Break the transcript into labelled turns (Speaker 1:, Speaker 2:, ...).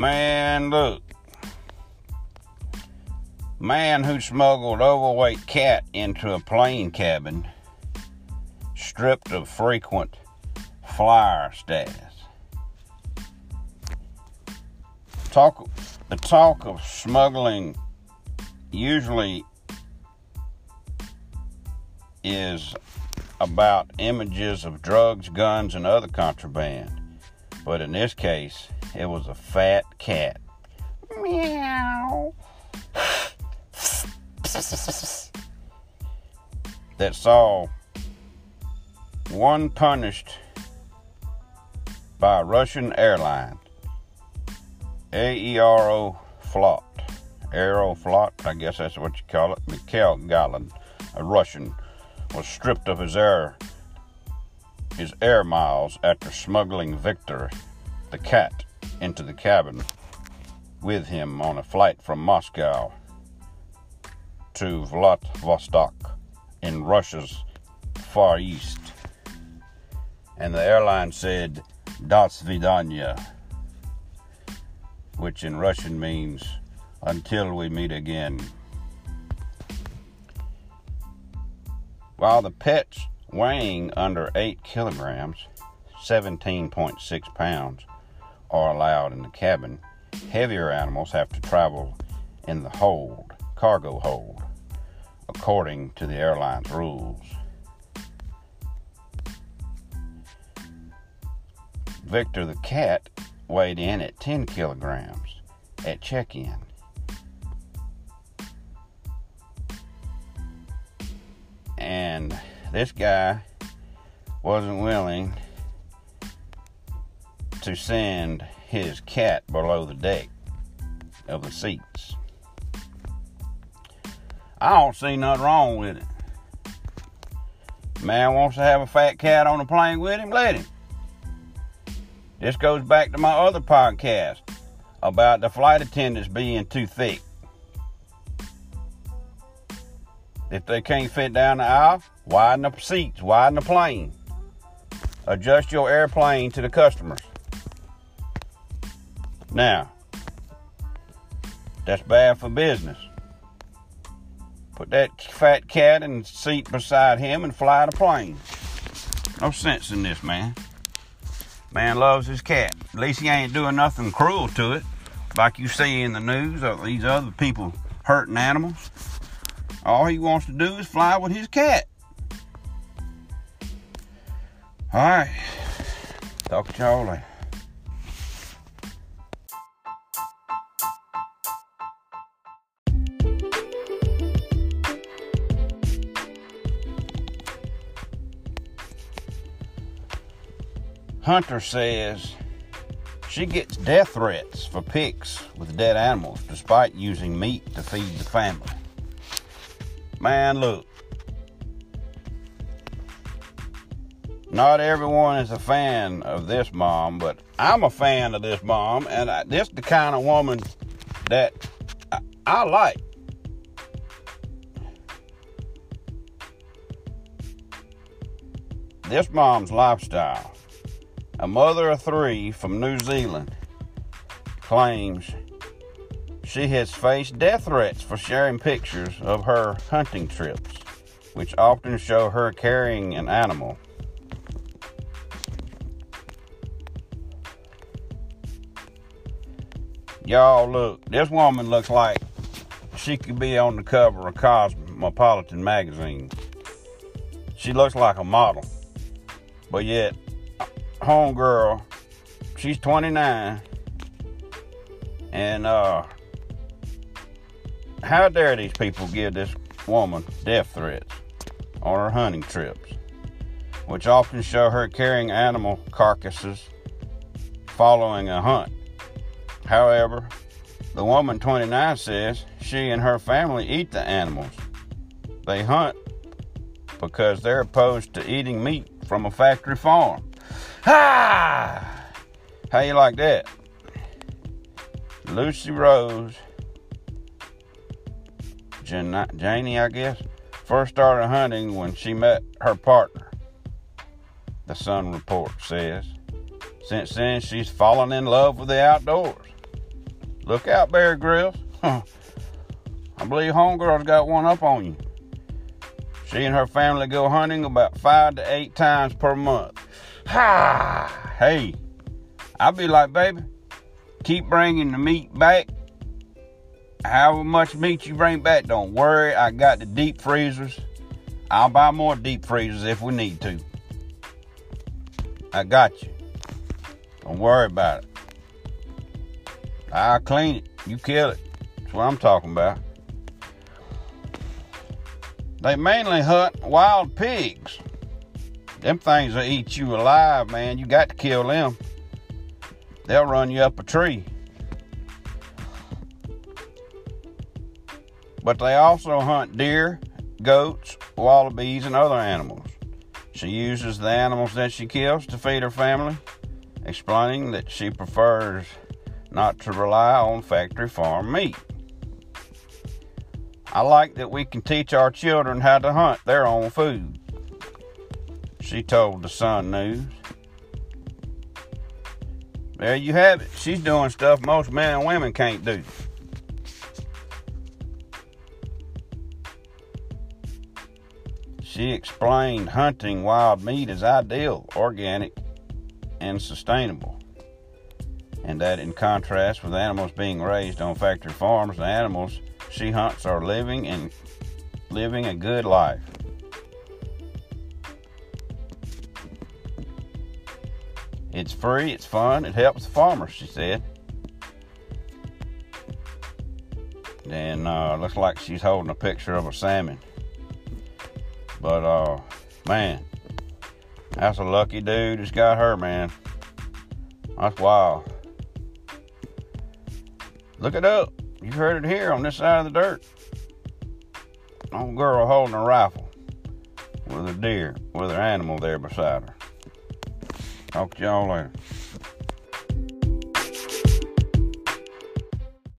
Speaker 1: Man, look. Man who smuggled overweight cat into a plane cabin, stripped of frequent flyer status. Talk the talk of smuggling usually is about images of drugs, guns, and other contraband. But in this case, it was a fat cat. Meow. that saw one punished by a Russian airline, AERO Flot. I guess that's what you call it. Mikhail Galin, a Russian, was stripped of his air his air miles after smuggling Victor, the cat, into the cabin with him on a flight from Moscow to Vladivostok in Russia's far east. And the airline said, Das Vidanya, which in Russian means until we meet again. While the pets weighing under 8 kilograms, 17.6 pounds, are allowed in the cabin, heavier animals have to travel in the hold, cargo hold, according to the airline's rules. Victor the cat weighed in at 10 kilograms at check in. And this guy wasn't willing to send his cat below the deck of the seats. I don't see nothing wrong with it. Man wants to have a fat cat on the plane with him, let him. This goes back to my other podcast about the flight attendants being too thick. If they can't fit down the aisle, widen the seats, widen the plane. Adjust your airplane to the customers. Now, that's bad for business. Put that fat cat in the seat beside him and fly the plane. No sense in this, man. Man loves his cat. At least he ain't doing nothing cruel to it, like you see in the news of these other people hurting animals. All he wants to do is fly with his cat. All right. Talk to y'all later. Hunter says she gets death threats for pics with dead animals despite using meat to feed the family. Man, look. Not everyone is a fan of this mom, but I'm a fan of this mom, and I, this the kind of woman that I, I like. This mom's lifestyle. A mother of three from New Zealand claims she has faced death threats for sharing pictures of her hunting trips, which often show her carrying an animal. Y'all, look, this woman looks like she could be on the cover of Cosmopolitan magazine. She looks like a model, but yet, homegirl, she's 29, and uh, how dare these people give this woman death threats on her hunting trips, which often show her carrying animal carcasses following a hunt. However, the woman 29 says she and her family eat the animals. They hunt because they're opposed to eating meat from a factory farm. Ah! How you like that? Lucy Rose Janie, I guess, first started hunting when she met her partner. The Sun report says. Since then, she's fallen in love with the outdoors. Look out, Bear Grylls. I believe Homegirl's got one up on you. She and her family go hunting about five to eight times per month. Hey, I'll be like, baby, keep bringing the meat back. However much meat you bring back, don't worry. I got the deep freezers. I'll buy more deep freezers if we need to. I got you. Don't worry about it. I'll clean it. You kill it. That's what I'm talking about. They mainly hunt wild pigs. Them things will eat you alive, man. You got to kill them. They'll run you up a tree. But they also hunt deer, goats, wallabies, and other animals. She uses the animals that she kills to feed her family, explaining that she prefers not to rely on factory farm meat. I like that we can teach our children how to hunt their own food, she told the Sun News. There you have it. She's doing stuff most men and women can't do. She explained hunting wild meat is ideal, organic, and sustainable. And that, in contrast with animals being raised on factory farms, the animals she hunts are living and living a good life. It's free, it's fun, it helps the farmers, she said. And uh, looks like she's holding a picture of a salmon. But uh, man, that's a lucky dude that's got her, man. That's wild. Look it up. You heard it here on this side of the dirt. Old girl holding a rifle with a deer, with her animal there beside her. Talk to y'all.